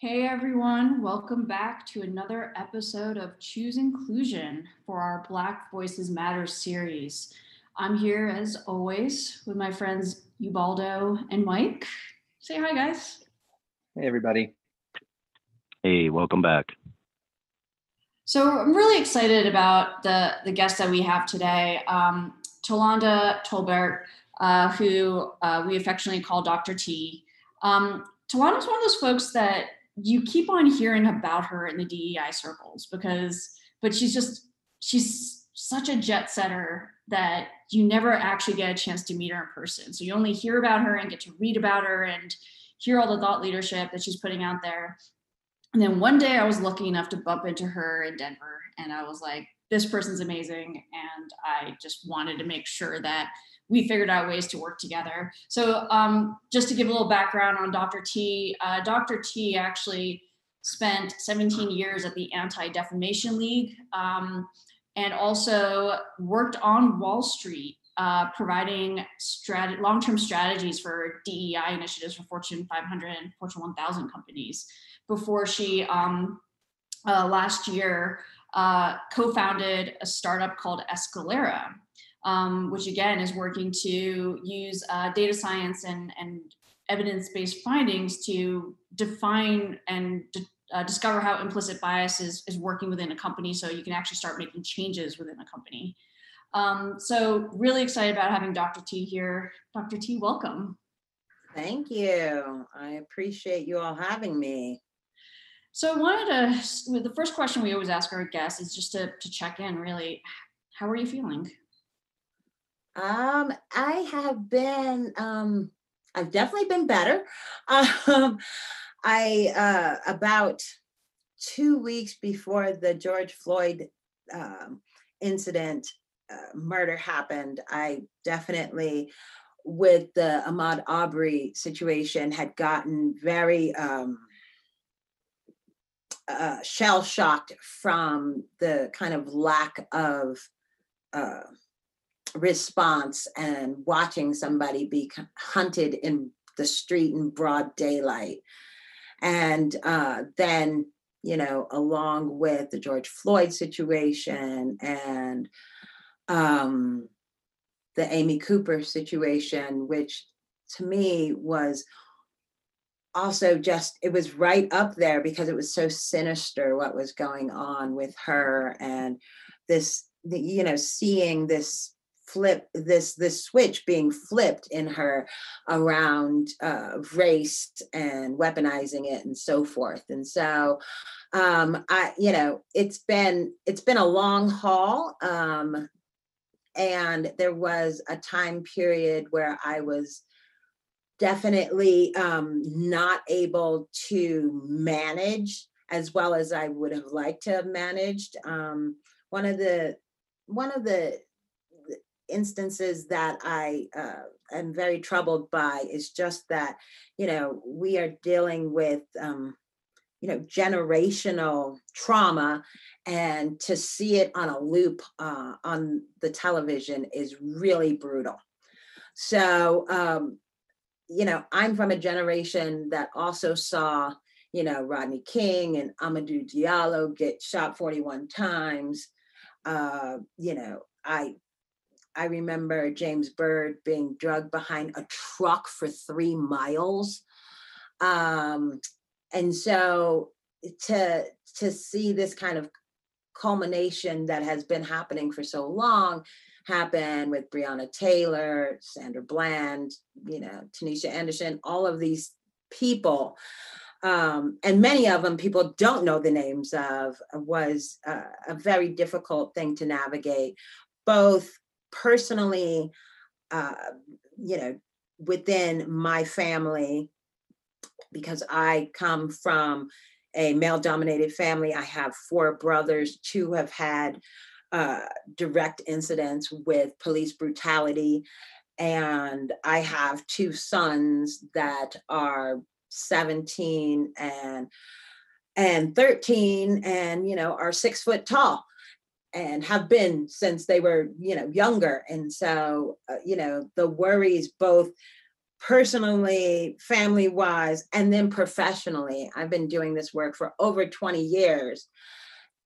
Hey everyone, welcome back to another episode of Choose Inclusion for our Black Voices Matter series. I'm here as always with my friends Ubaldo and Mike. Say hi, guys. Hey, everybody. Hey, welcome back. So I'm really excited about the, the guest that we have today, um, Tolonda Tolbert, uh, who uh, we affectionately call Dr. T. Um, Tolonda's one of those folks that you keep on hearing about her in the DEI circles because, but she's just, she's such a jet setter that you never actually get a chance to meet her in person. So you only hear about her and get to read about her and hear all the thought leadership that she's putting out there. And then one day I was lucky enough to bump into her in Denver and I was like, this person's amazing. And I just wanted to make sure that we figured out ways to work together. So um, just to give a little background on Dr. T, uh, Dr. T actually spent 17 years at the Anti-Defamation League um, and also worked on Wall Street, uh, providing strat- long-term strategies for DEI initiatives for Fortune 500 and Fortune 1000 companies before she um, uh, last year uh, co-founded a startup called Eskalera, um, which again is working to use uh, data science and, and evidence-based findings to define and uh, discover how implicit bias is, is working within a company so you can actually start making changes within a company. Um, so really excited about having Dr. T here. Dr. T, welcome. Thank you. I appreciate you all having me. So I wanted to, the first question we always ask our guests is just to, to check in really, how are you feeling? Um, I have been, um, I've definitely been better. Um, I, uh, about two weeks before the George Floyd um, incident, uh, murder happened, I definitely, with the Ahmaud Arbery situation, had gotten very um, uh, shell shocked from the kind of lack of uh, response and watching somebody be hunted in the street in broad daylight. And uh, then, you know, along with the George Floyd situation and um, the Amy Cooper situation, which to me was also just it was right up there because it was so sinister what was going on with her and this the, you know seeing this flip this this switch being flipped in her around uh, race and weaponizing it and so forth. And so um i you know it's been it's been a long haul um and there was a time period where i was definitely um not able to manage as well as i would have liked to have managed. Um one of the one of the instances that I uh, am very troubled by is just that, you know, we are dealing with, um, you know, generational trauma, and to see it on a loop uh, on the television is really brutal. So, um, you know, I'm from a generation that also saw, you know, Rodney King and Amadou Diallo get shot 41 times. Uh, you know, I I remember James Byrd being drugged behind a truck for three miles. Um, and so to to see this kind of culmination that has been happening for so long happen with Breonna Taylor, Sandra Bland, you know, Tanisha Anderson, all of these people, um, and many of them people don't know the names of, was uh, a very difficult thing to navigate, both personally, uh, you know, within my family, because I come from a male dominated family, I have four brothers, two have had uh, direct incidents with police brutality. And I have two sons that are 17 and and 13 and you know are six foot tall and have been since they were you know younger and so uh, you know the worries both personally, family wise, and then professionally. I've been doing this work for over 20 years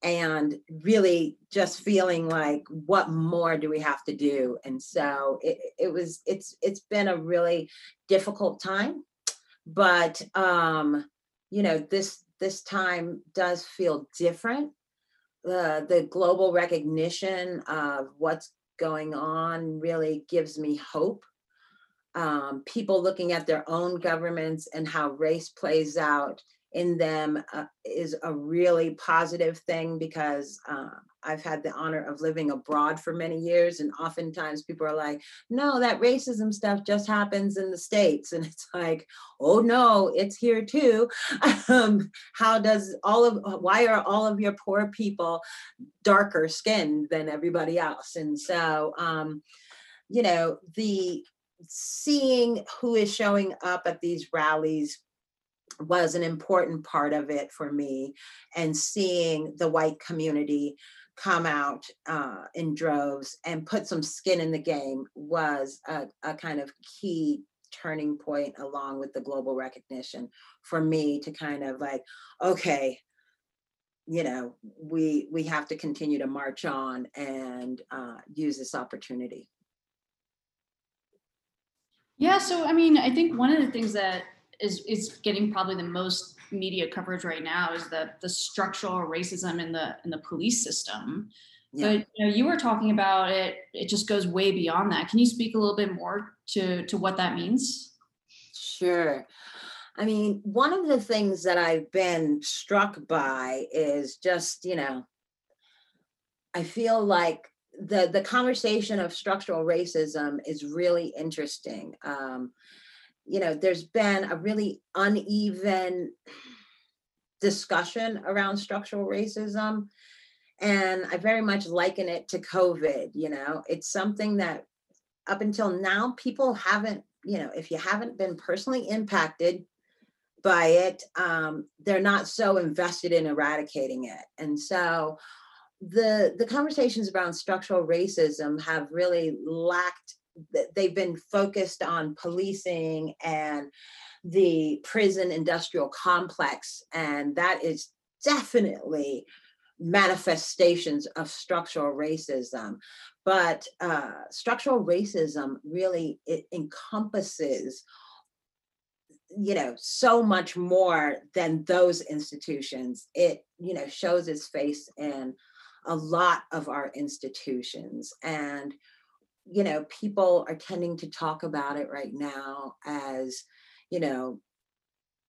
and really just feeling like what more do we have to do and so it, it was it's it's been a really difficult time but um you know this this time does feel different uh, the global recognition of what's going on really gives me hope. Um, people looking at their own governments and how race plays out in them uh, is a really positive thing because uh, I've had the honor of living abroad for many years. And oftentimes people are like, no, that racism stuff just happens in the States. And it's like, oh no, it's here too. um, how does all of, why are all of your poor people darker skinned than everybody else? And so, um, you know, the seeing who is showing up at these rallies was an important part of it for me and seeing the white community come out uh, in droves and put some skin in the game was a, a kind of key turning point along with the global recognition for me to kind of like okay you know we we have to continue to march on and uh, use this opportunity. Yeah so i mean i think one of the things that is is getting probably the most media coverage right now is the the structural racism in the in the police system. Yeah. But you know, you were talking about it. It just goes way beyond that. Can you speak a little bit more to to what that means? Sure. I mean, one of the things that I've been struck by is just, you know, I feel like the the conversation of structural racism is really interesting. Um, you know, there's been a really uneven discussion around structural racism. And I very much liken it to COVID. You know, it's something that up until now, people haven't, you know, if you haven't been personally impacted by it, um, they're not so invested in eradicating it. And so the the conversations around structural racism have really lacked they've been focused on policing and the prison industrial complex and that is definitely manifestations of structural racism. But uh, structural racism really it encompasses you know so much more than those institutions. It you know shows its face in a lot of our institutions. And you know, people are tending to talk about it right now as, you know,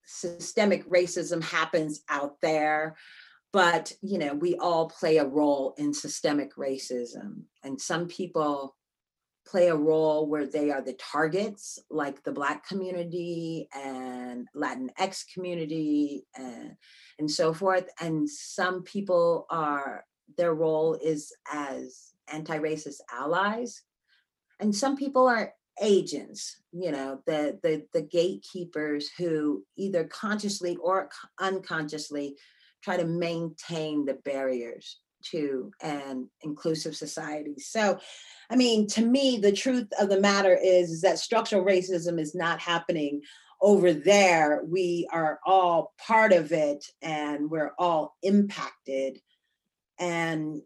systemic racism happens out there but you know we all play a role in systemic racism and some people play a role where they are the targets like the black community and latinx community and and so forth and some people are their role is as anti-racist allies and some people are agents you know the the the gatekeepers who either consciously or unconsciously try to maintain the barriers to an inclusive society. So i mean to me the truth of the matter is, is that structural racism is not happening over there. We are all part of it and we're all impacted and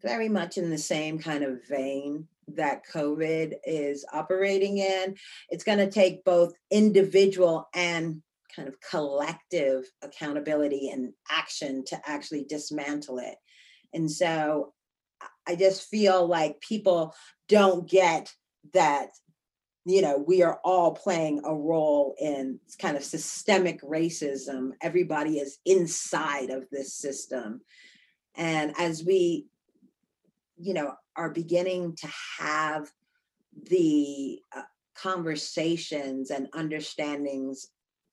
very much in the same kind of vein that COVID is operating in. It's going to take both individual and kind of collective accountability and action to actually dismantle it. And so I just feel like people don't get that you know we are all playing a role in kind of systemic racism everybody is inside of this system and as we you know are beginning to have the uh, conversations and understandings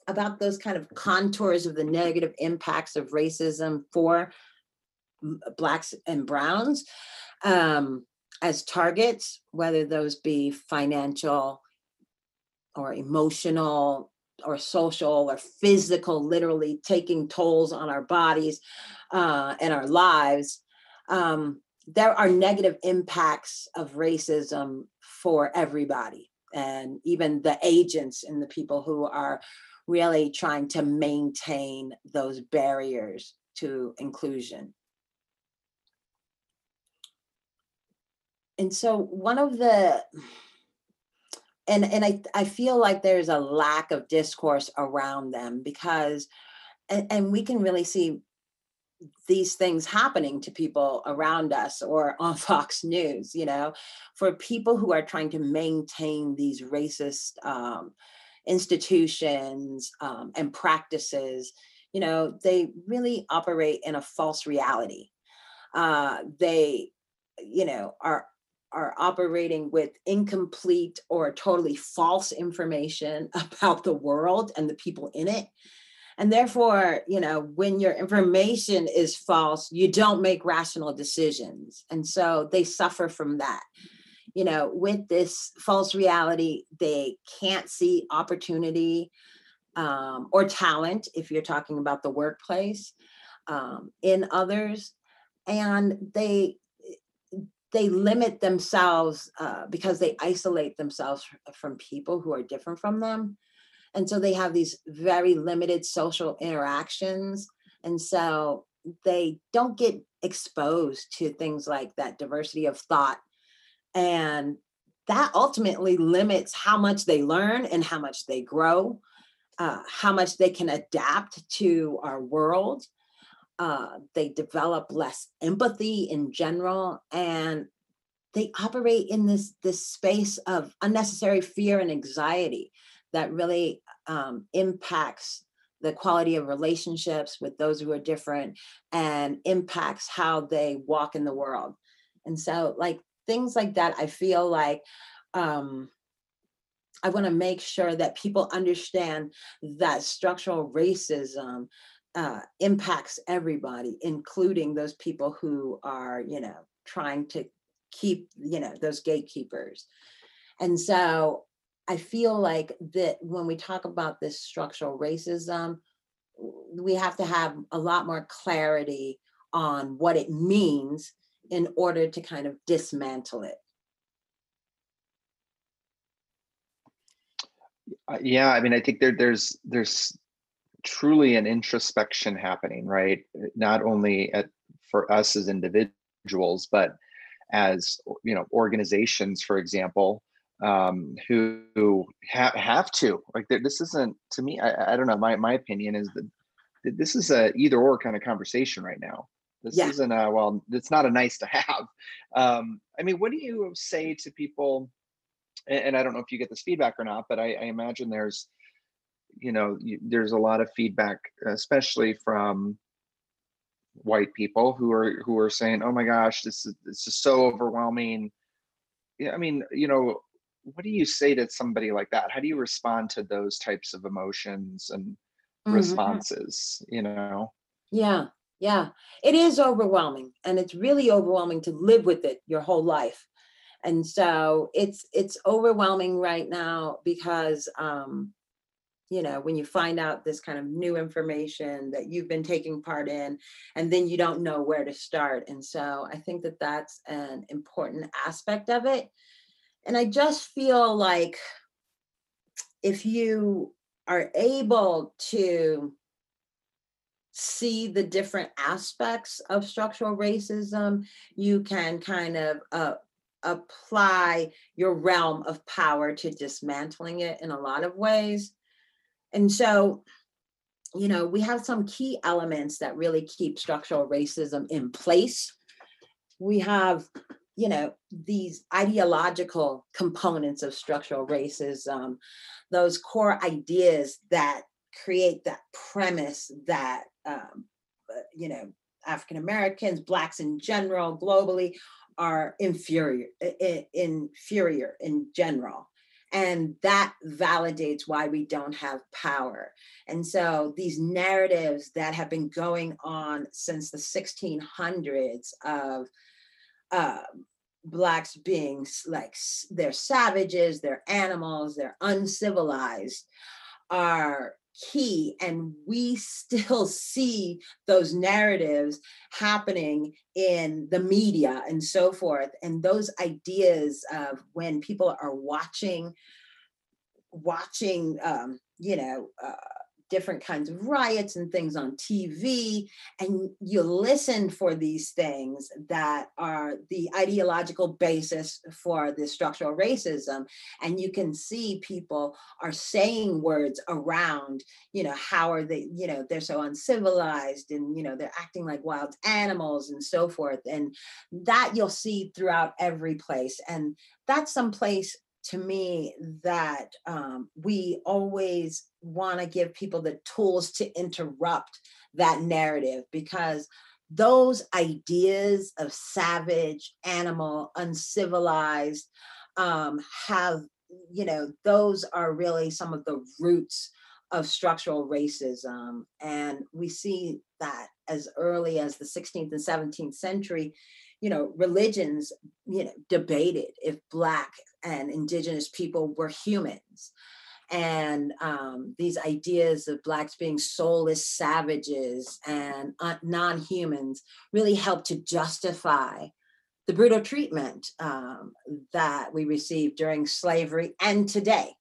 about those kind of contours of the negative impacts of racism for blacks and browns um, as targets whether those be financial or emotional or social or physical literally taking tolls on our bodies uh, and our lives um, there are negative impacts of racism for everybody and even the agents and the people who are really trying to maintain those barriers to inclusion. And so one of the and and I I feel like there's a lack of discourse around them because and, and we can really see these things happening to people around us or on Fox News, you know, for people who are trying to maintain these racist um, institutions um, and practices, you know, they really operate in a false reality. Uh, they, you know, are are operating with incomplete or totally false information about the world and the people in it and therefore you know when your information is false you don't make rational decisions. And so they suffer from that. You know with this false reality they can't see opportunity um, or talent if you're talking about the workplace um, in others. And they they limit themselves uh, because they isolate themselves from people who are different from them and so they have these very limited social interactions. And so they don't get exposed to things like that diversity of thought. And that ultimately limits how much they learn and how much they grow, uh, how much they can adapt to our world. Uh, they develop less empathy in general, and they operate in this this space of unnecessary fear and anxiety that really um, impacts the quality of relationships with those who are different and impacts how they walk in the world. And so, like things like that, I feel like um, I want to make sure that people understand that structural racism uh, impacts everybody, including those people who are, you know, trying to keep, you know, those gatekeepers. And so I feel like that when we talk about this structural racism, we have to have a lot more clarity on what it means in order to kind of dismantle it. Uh, yeah, I mean, I think there, there's there's truly an introspection happening, right? Not only at for us as individuals, but as you know, organizations, for example, um, who, who ha- have to like this isn't to me I, I don't know my, my opinion is that this is a either or kind of conversation right now. This yeah. isn't a well it's not a nice to have. Um, i mean what do you say to people and, and, i don't know if you get this feedback or not but i, I imagine there's you know you, there's a lot of feedback especially from white people who are who are saying oh my gosh this is this is so overwhelming. Yeah i mean you know what do you say to somebody like that? How do you respond to those types of emotions and mm-hmm. responses you know? Yeah yeah. It is overwhelming and it's really overwhelming to live with it your whole life. And so it's it's overwhelming right now because um you know when you find out this kind of new information that you've been taking part in and then you don't know where to start. And so i think that that's an important aspect of it and I just feel like if you are able to see the different aspects of structural racism, you can kind of uh, apply your realm of power to dismantling it in a lot of ways. And so, you know, we have some key elements that really keep structural racism in place. We have you know these ideological components of structural racism those core ideas that create that premise that um, uh, you know african americans blacks in general globally are inferior inferior in general. And that validates why we don't have power. And so these narratives that have been going on since the 1600s of uh, blacks being like they're savages, they're animals, they're uncivilized, are key and we still see those narratives happening in the media and so forth and those ideas of when people are watching watching um, you know uh, different kinds of riots and things on TV, and you listen for these things that are the ideological basis for the structural racism. And you can see people are saying words around, you know, how are they, you know, they're so uncivilized and, you know, they're acting like wild animals and so forth. And that you'll see throughout every place. And that's some place to me that um, we always want to give people the tools to interrupt that narrative because those ideas of savage, animal, uncivilized um, have, you know, those are really some of the roots of structural racism. And we see that as early as the 16th and 17th century you know, religions, you know, debated if Black and Indigenous people were humans. And um, these ideas of Blacks being soulless savages and uh, non humans really helped to justify the brutal treatment um, that we received during slavery and today.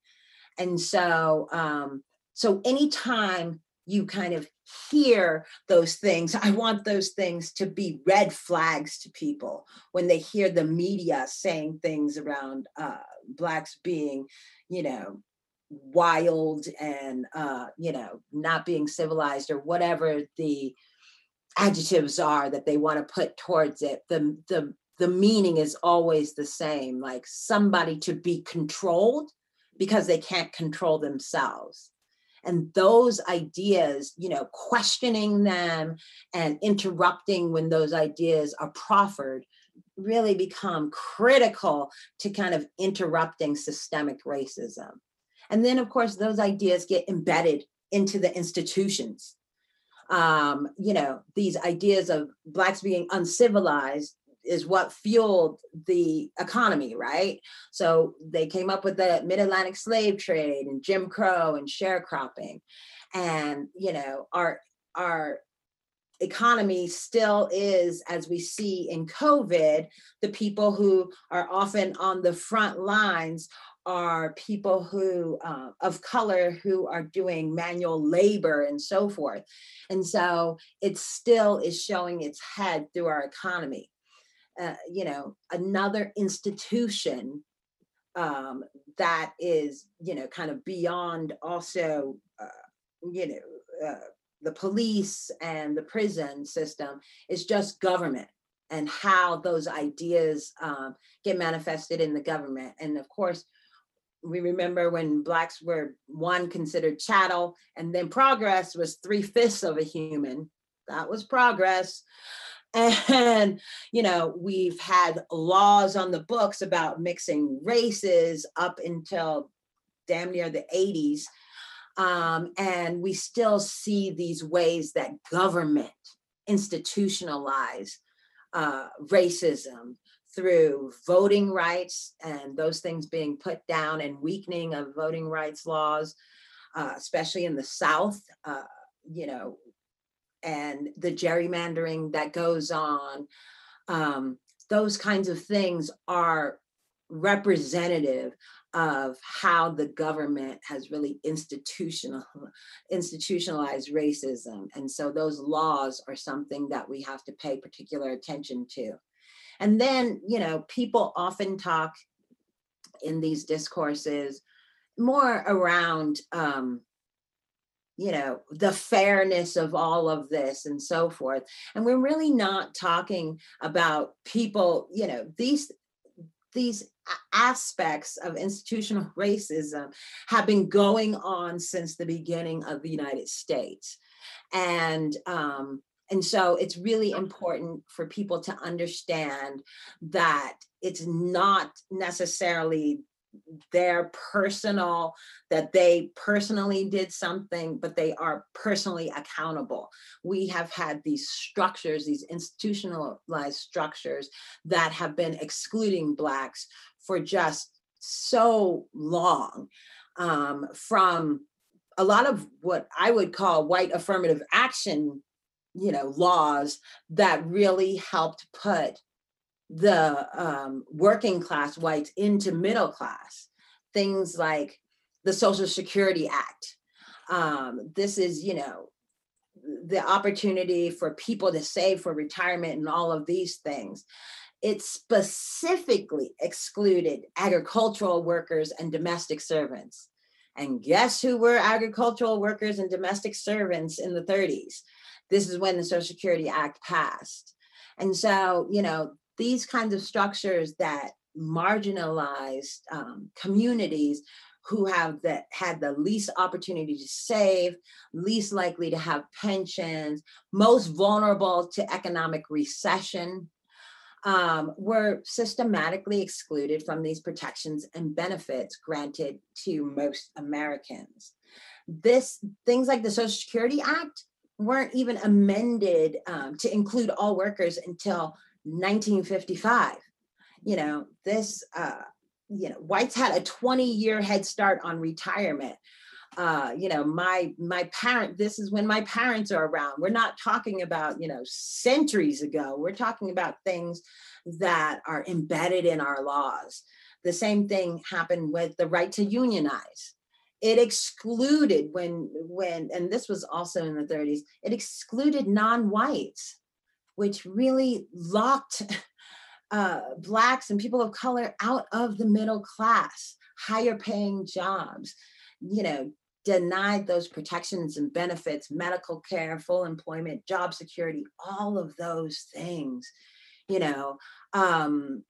And so, um, so anytime you kind of hear those things. I want those things to be red flags to people when they hear the media saying things around uh, Blacks being, you know, wild and, uh, you know, not being civilized or whatever the adjectives are that they want to put towards it. The, the, the meaning is always the same like somebody to be controlled because they can't control themselves and those ideas you know questioning them and interrupting when those ideas are proffered really become critical to kind of interrupting systemic racism. And then of course those ideas get embedded into the institutions. Um, you know these ideas of blacks being uncivilized is what fueled the economy, right? So they came up with the mid-Atlantic slave trade and Jim Crow and sharecropping. And, you know, our our economy still is, as we see in COVID, the people who are often on the front lines are people who uh, of color who are doing manual labor and so forth and so it still is showing its head through our economy uh, you know, another institution um, that is, you know, kind of beyond also, uh, you know, uh, the police and the prison system is just government and how those ideas um, get manifested in the government. And of course, we remember when blacks were one considered chattel and then progress was three fifths of a human that was progress and you know we've had laws on the books about mixing races up until damn near the 80s um, and we still see these ways that government institutionalize uh, racism through voting rights and those things being put down and weakening of voting rights laws, uh, especially in the South. Uh, you know, and the gerrymandering that goes on, um, those kinds of things are representative of how the government has really institutional institutionalized racism. And so those laws are something that we have to pay particular attention to. And then you know people often talk in these discourses more around um, you know the fairness of all of this and so forth. And we're really not talking about people you know these these aspects of institutional racism have been going on since the beginning of the united states. And um, and so it's really important for people to understand that it's not necessarily their personal that they personally did something but they are personally accountable. We have had these structures these institutionalized structures that have been excluding blacks for just so long um, from a lot of what I would call white affirmative action, you know, laws that really helped put the um, working class whites into middle class. Things like the Social Security Act. Um, this is, you know, the opportunity for people to save for retirement and all of these things. It specifically excluded agricultural workers and domestic servants. And guess who were agricultural workers and domestic servants in the 30s? This is when the Social Security Act passed. And so, you know, these kinds of structures that marginalized um, communities who have that had the least opportunity to save, least likely to have pensions, most vulnerable to economic recession, um, were systematically excluded from these protections and benefits granted to most Americans. This things like the Social Security Act weren't even amended um, to include all workers until 1955. You know, this uh, you know whites had a 20 year head start on retirement. Uh, you know my my parent this is when my parents are around. We're not talking about you know centuries ago. We're talking about things that are embedded in our laws. The same thing happened with the right to unionize. It excluded when when and this was also in the 30s it excluded non-whites which really locked uh, blacks and people of color out of the middle class, higher paying jobs, you know, denied those protections and benefits, medical care, full employment, job security, all of those things, you know, um,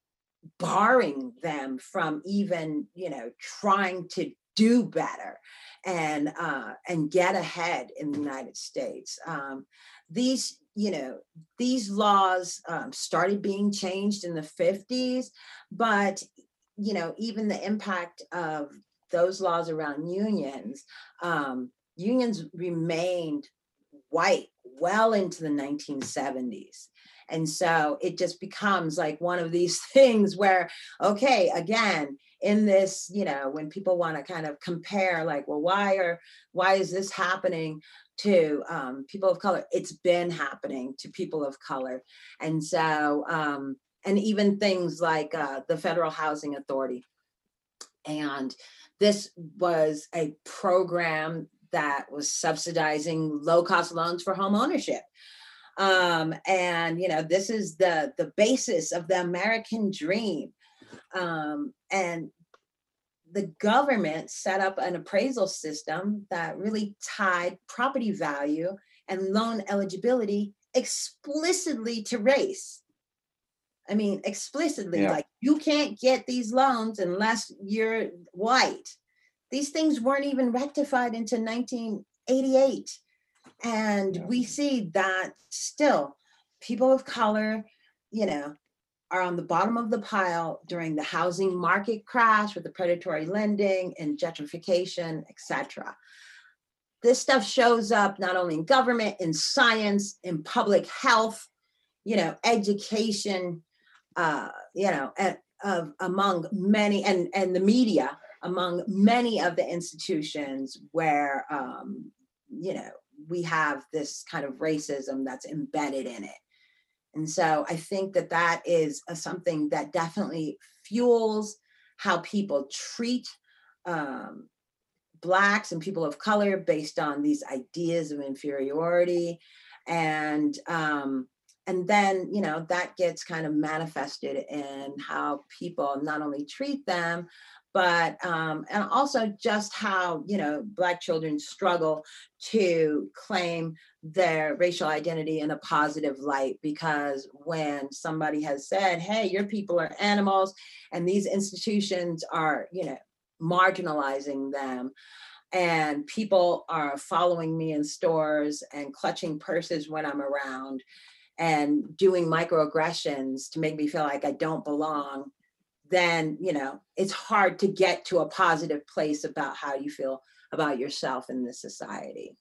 barring them from even, you know, trying to do better and uh, and get ahead in the United States. Um, these you know, these laws um, started being changed in the 50s, but, you know, even the impact of those laws around unions, um, unions remained white well into the 1970s. And so it just becomes like one of these things where, okay, again, in this, you know, when people want to kind of compare, like, well, why are, why is this happening? To um, people of color. It's been happening to people of color. And so, um, and even things like uh, the Federal Housing Authority. And this was a program that was subsidizing low cost loans for home ownership. Um, and you know, this is the the basis of the American dream. Um, and the government set up an appraisal system that really tied property value and loan eligibility explicitly to race. I mean, explicitly, yeah. like you can't get these loans unless you're white. These things weren't even rectified into 1988. And yeah. we see that still people of color, you know, are on the bottom of the pile during the housing market crash with the predatory lending and gentrification, etc. This stuff shows up not only in government, in science, in public health, you know, education, uh, you know, of among many and and the media among many of the institutions where um, you know we have this kind of racism that's embedded in it and so I think that that is a, something that definitely fuels how people treat um, blacks and people of color based on these ideas of inferiority. And um, and then you know that gets kind of manifested in how people not only treat them but um, and also just how you know black children struggle to claim their racial identity in a positive light because when somebody has said hey your people are animals and these institutions are you know marginalizing them and people are following me in stores and clutching purses when i'm around and doing microaggressions to make me feel like i don't belong then you know it's hard to get to a positive place about how you feel about yourself in this society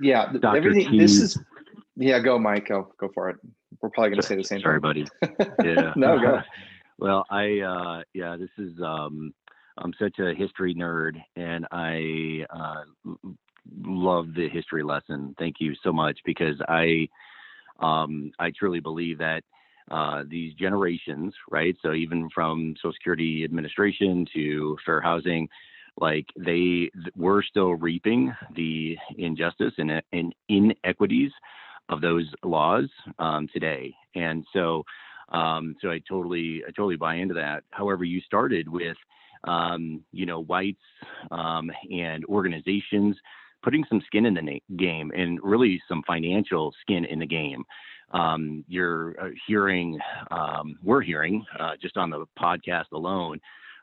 yeah Dr. everything T. this is yeah go mike go go for it we're probably going to say the same sorry thing. buddy yeah no go well i uh yeah this is um I'm such a history nerd, and I uh, love the history lesson. Thank you so much because I um, I truly believe that uh, these generations, right? So even from Social Security Administration to fair housing, like they we're still reaping the injustice and, and inequities of those laws um, today. And so, um, so I totally, I totally buy into that. However, you started with, um, you know, whites um, and organizations putting some skin in the na- game and really some financial skin in the game. Um, you're uh, hearing, um, we're hearing uh, just on the podcast alone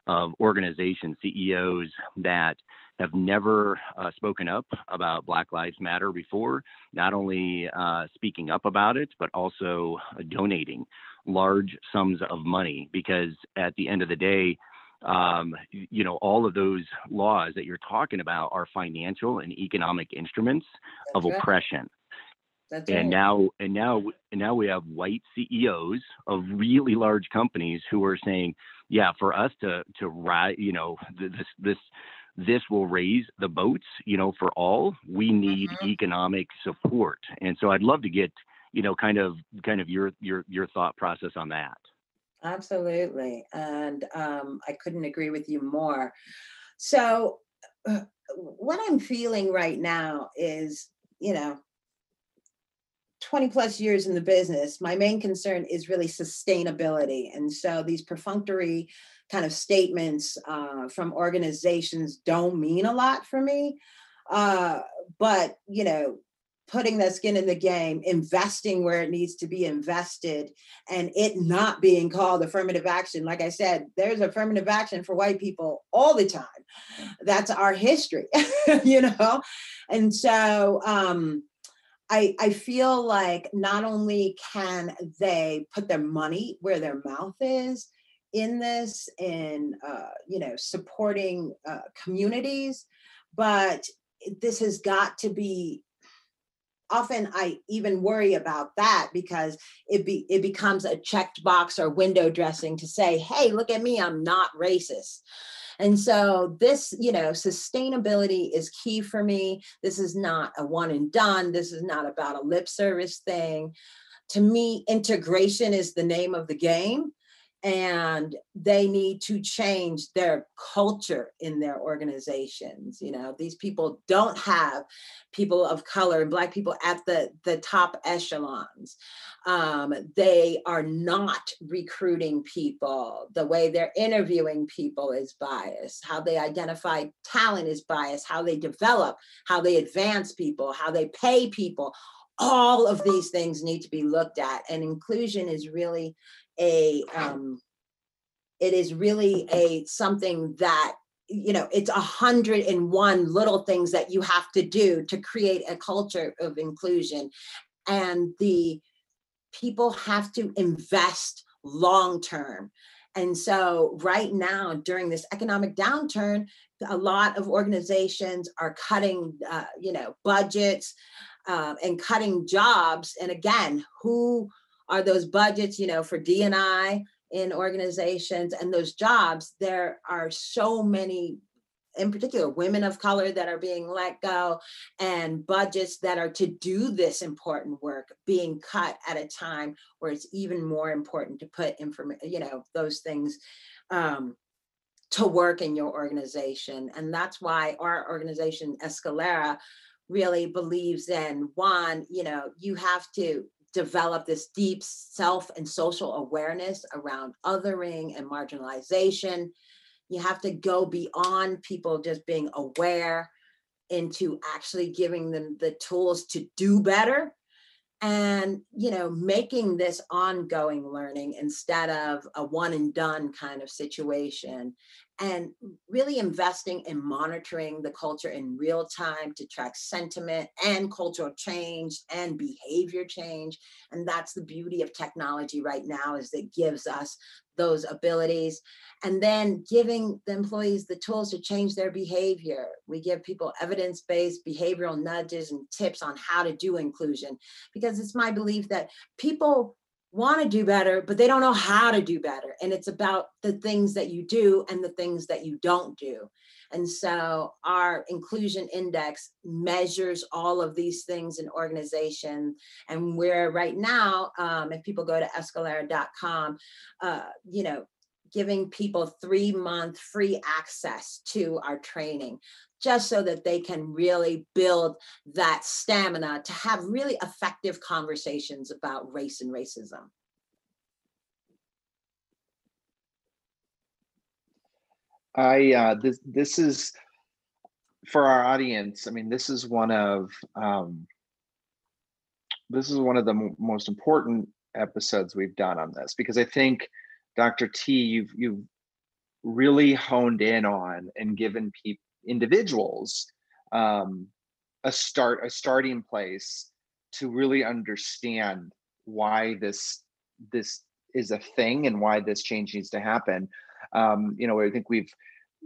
of organization CEOs that have never uh, spoken up about Black Lives Matter before, not only uh, speaking up about it, but also donating large sums of money. Because at the end of the day, um, you know, all of those laws that you're talking about are financial and economic instruments That's of right. oppression. That's and right. now, and now, and now we have white CEOs of really large companies who are saying, "Yeah, for us to to ride, you know, this this this will raise the boats, you know, for all. We need mm-hmm. economic support." And so, I'd love to get, you know, kind of kind of your your your thought process on that. Absolutely, and um, I couldn't agree with you more. So, uh, what I'm feeling right now is, you know, 20 plus years in the business, my main concern is really sustainability. And so these perfunctory kind of statements uh, from organizations don't mean a lot for me. Uh, but, you know, putting that skin in the game, investing where it needs to be invested, and it not being called affirmative action. Like I said, there's affirmative action for white people all the time. That's our history, you know? And so, um, I, I feel like not only can they put their money where their mouth is in this in uh, you know supporting uh, communities but this has got to be often i even worry about that because it be it becomes a checked box or window dressing to say hey look at me i'm not racist and so this, you know, sustainability is key for me. This is not a one and done. This is not about a lip service thing. To me, integration is the name of the game and they need to change their culture in their organizations you know? These people don't have people of color and black people at the the top echelons. Um, they are not recruiting people. The way they're interviewing people is biased. How they identify talent is biased. How they develop how they advance people how they pay people all of these things need to be looked at. And inclusion is really a um, it is really a something that you know it's a hundred and one little things that you have to do to create a culture of inclusion. And the people have to invest long term and so right now during this economic downturn a lot of organizations are cutting uh, you know budgets uh, and cutting jobs. And again who are those budgets, you know, for D and I in organizations and those jobs, there are so many in particular women of color that are being let go and budgets that are to do this important work being cut at a time where it's even more important to put information you know those things um, to work in your organization. And that's why our organization eskalera really believes in one you know you have to develop this deep self and social awareness around othering and marginalization. You have to go beyond people just being aware into actually giving them the tools to do better and you know making this ongoing learning instead of a one and done kind of situation and really investing in monitoring the culture in real time to track sentiment and cultural change and behavior change and that's the beauty of technology right now is it gives us those abilities. And then giving the employees the tools to change their behavior. We give people evidence-based behavioral nudges and tips on how to do inclusion because it's my belief that people want to do better, but they don't know how to do better. And it's about the things that you do and the things that you don't do. And so our inclusion index measures all of these things in organization. And we're right now, um, if people go to eskalera.com, uh, you know, giving people three month free access to our training just so that they can really build that stamina to have really effective conversations about race and racism. I uh, this this is for our audience. I mean, this is one of um, this is one of the most important episodes we've done on this because I think Dr. T, you've you've really honed in on and given people individuals um, a start a starting place to really understand why this this is a thing and why this change needs to happen um, you know i think we've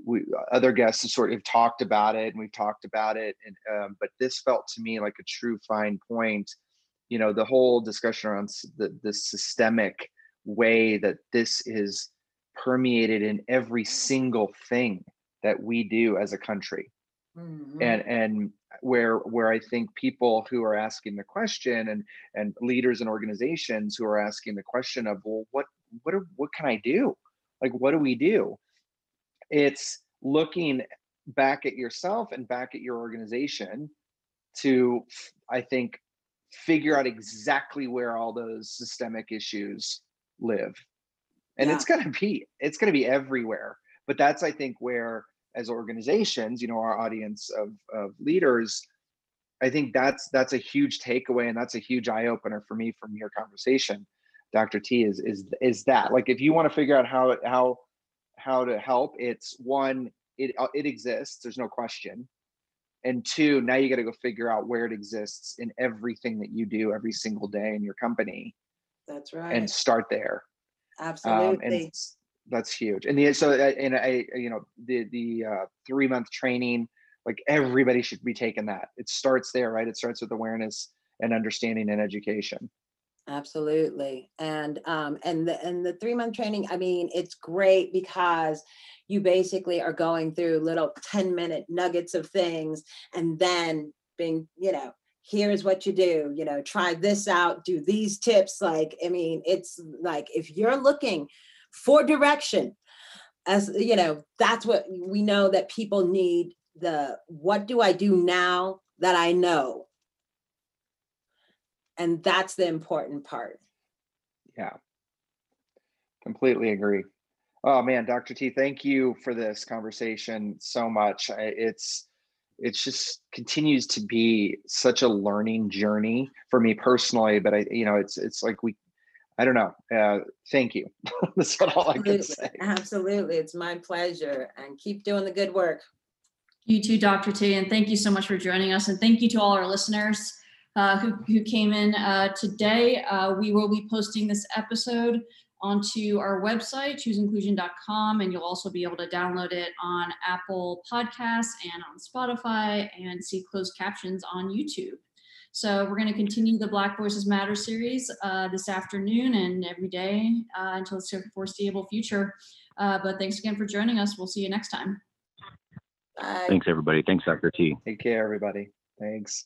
we other guests have sort of talked about it and we've talked about it and um, but this felt to me like a true fine point you know the whole discussion around the, the systemic way that this is permeated in every single thing that we do as a country. Mm-hmm. and and where where i think people who are asking the question and and leaders and organizations who are asking the question of well what what are, what can i do? Like what do we do? It's looking back at yourself and back at your organization to i think figure out exactly where all those systemic issues live. And yeah. it's going to be it's going to be everywhere. But that's i think where as organizations you know our audience of, of leaders i think that's that's a huge takeaway and that's a huge eye-opener for me from your conversation dr t is is is that. Like if you want to figure out how how how to help it's one it uh, it exists there's no question. And two now you got to go figure out where it exists in everything that you do every single day in your company that's right and start there absolutely um, and that's huge. And the, so, uh, and I, you know, the the uh, three month training, like everybody should be taking that. It starts there, right? It starts with awareness and understanding and education. Absolutely, and um, and the and the three month training. I mean, it's great because you basically are going through little ten minute nuggets of things, and then being, you know, here's what you do you know try this out do these tips like i mean it's like if you're looking for direction as you know that's what we know that people need the what do i do now that i know? And that's the important part. Yeah. Completely agree. Oh man dr t thank you for this conversation so much. It's it's just continues to be such a learning journey for me personally but i you know it's it's like we I don't know. Uh, thank you. That's what all I can say. Absolutely. It's my pleasure. And keep doing the good work. You too, Dr. T. And thank you so much for joining us. And thank you to all our listeners uh, who, who came in uh, today. Uh, we will be posting this episode onto our website, chooseinclusion.com, and you'll also be able to download it on Apple Podcasts and on Spotify and see closed captions on YouTube. So we're going to continue the Black Voices Matter series uh, this afternoon and every day uh, until the foreseeable future. Uh, but thanks again for joining us. We'll see you next time. Bye. Thanks, everybody. Thanks, Dr. T. Take care, everybody. Thanks.